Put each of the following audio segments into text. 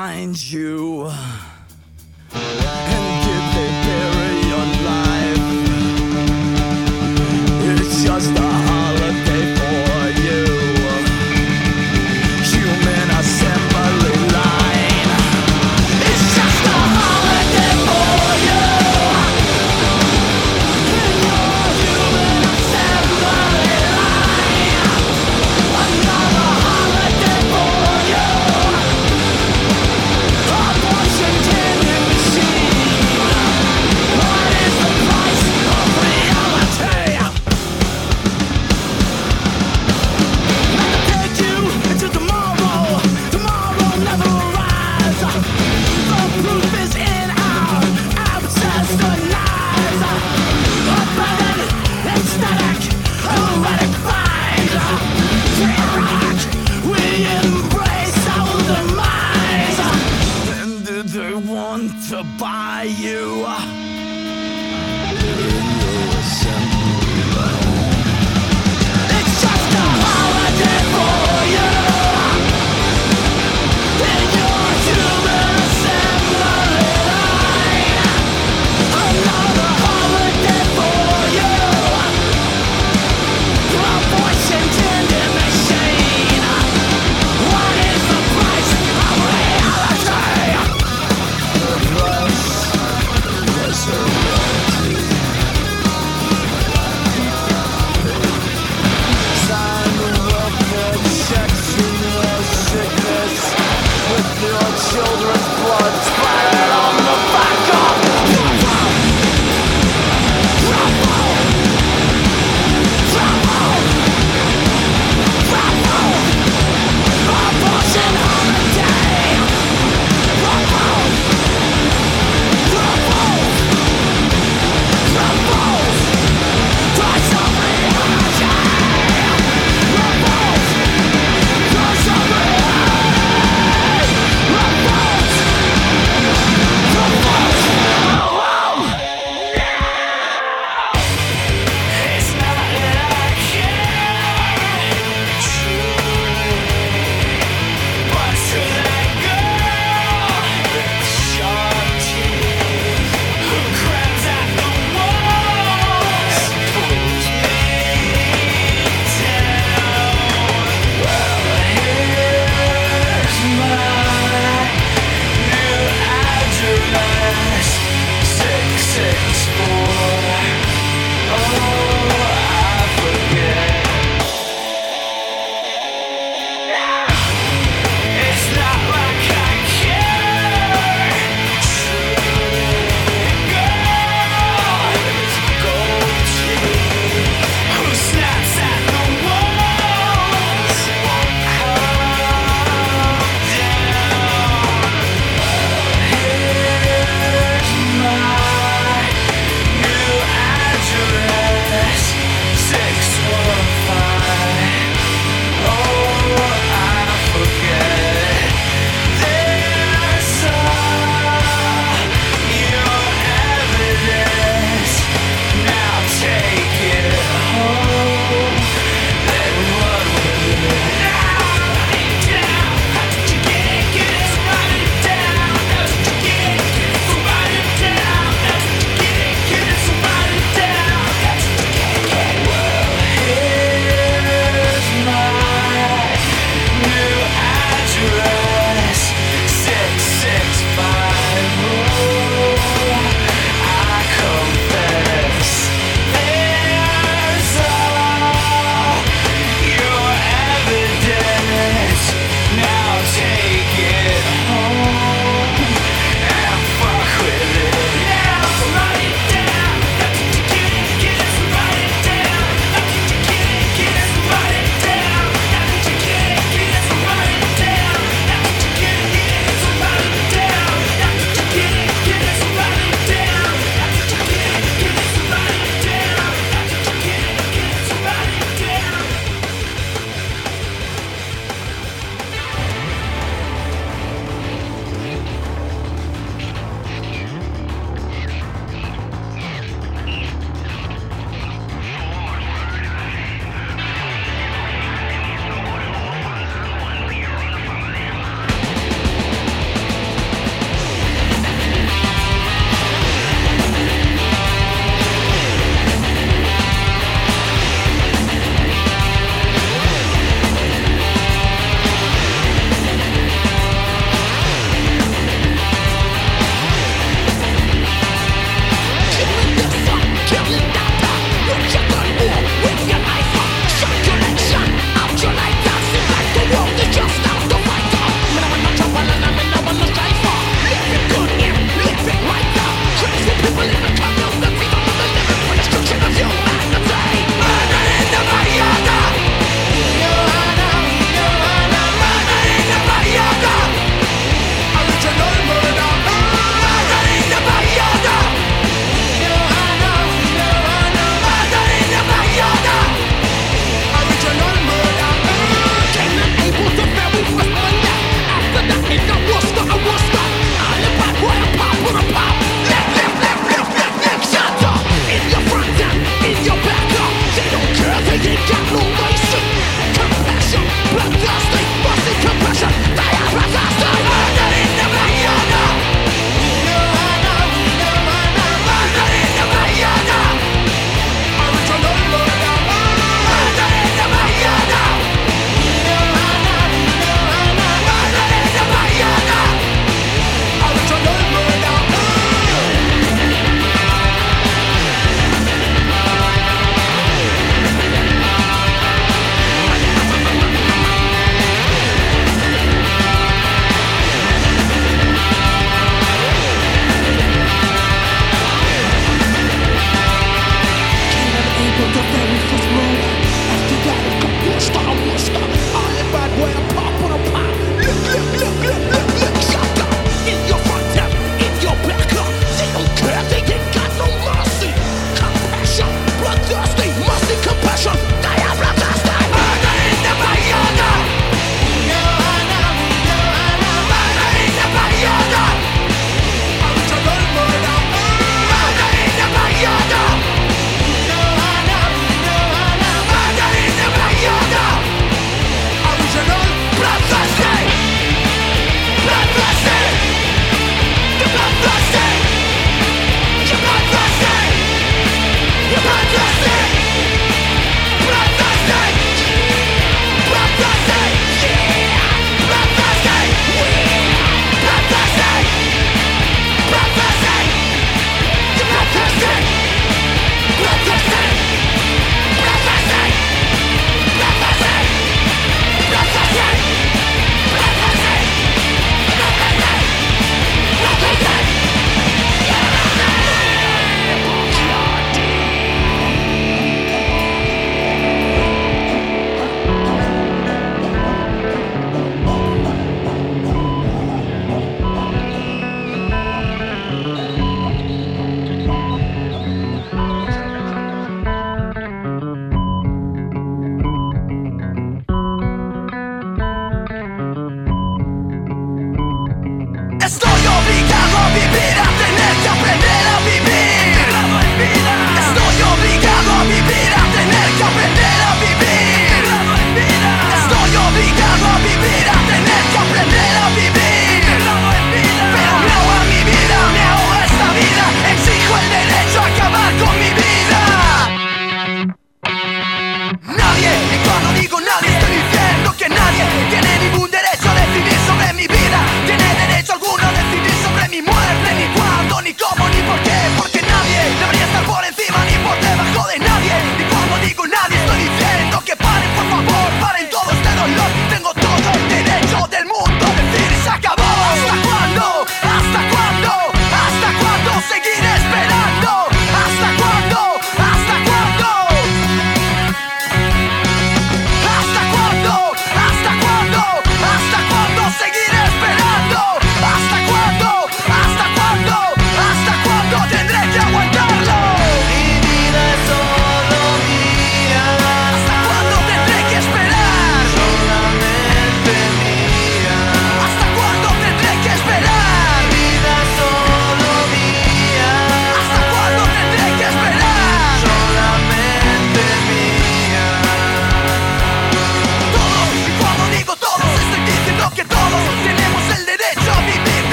find you?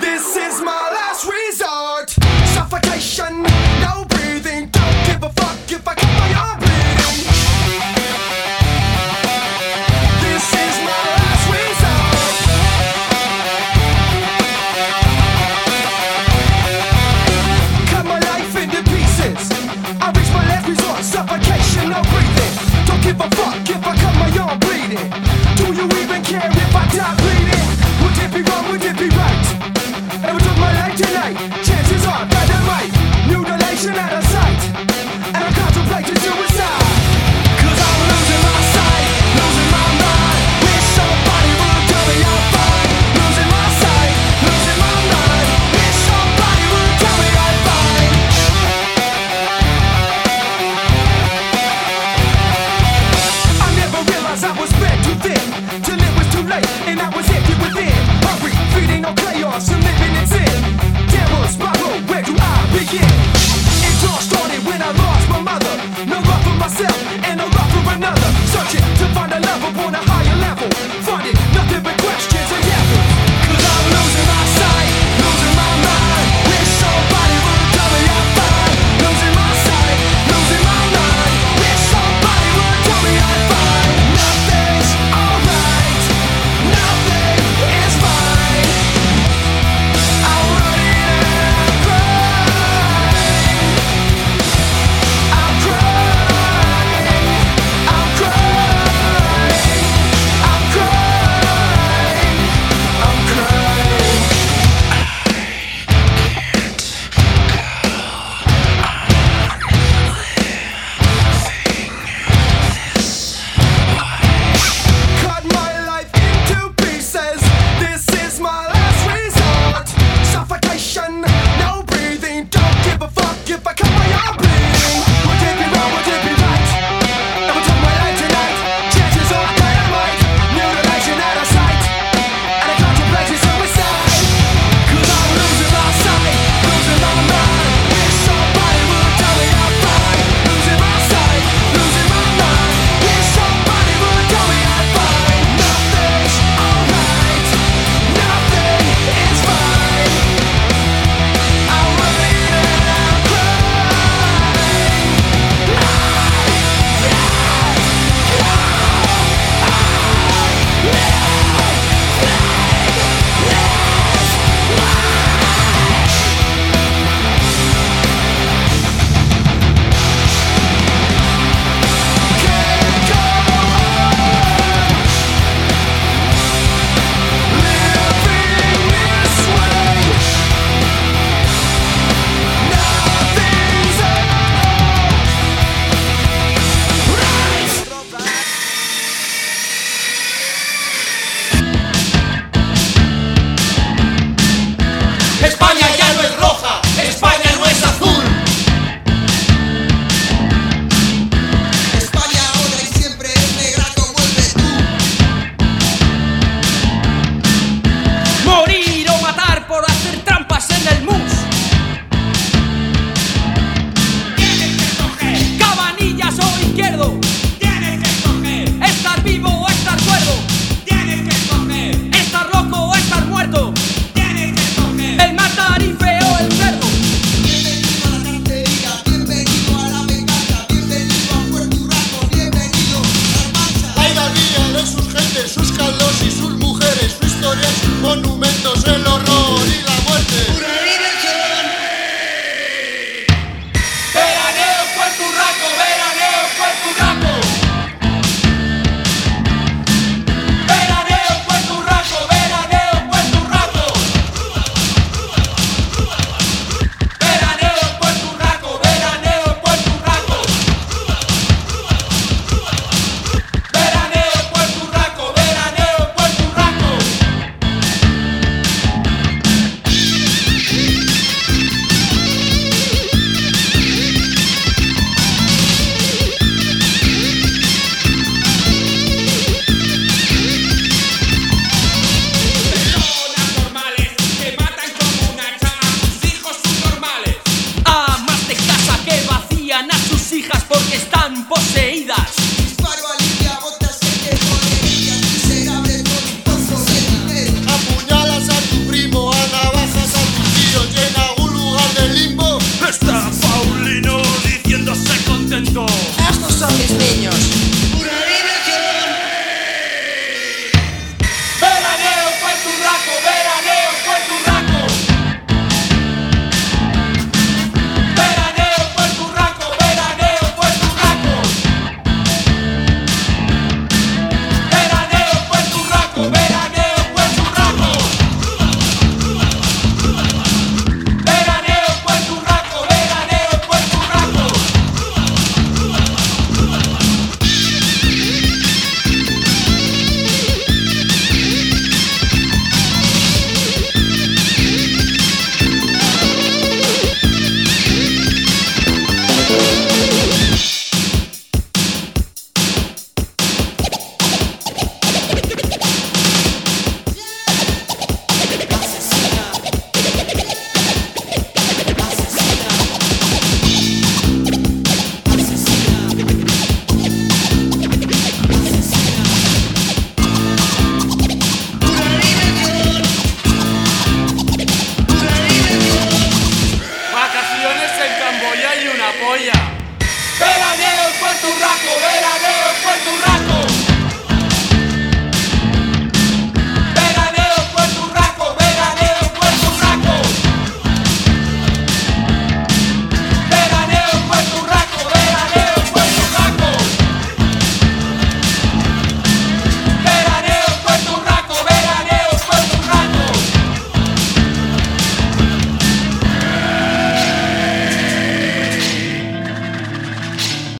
This is my last resort.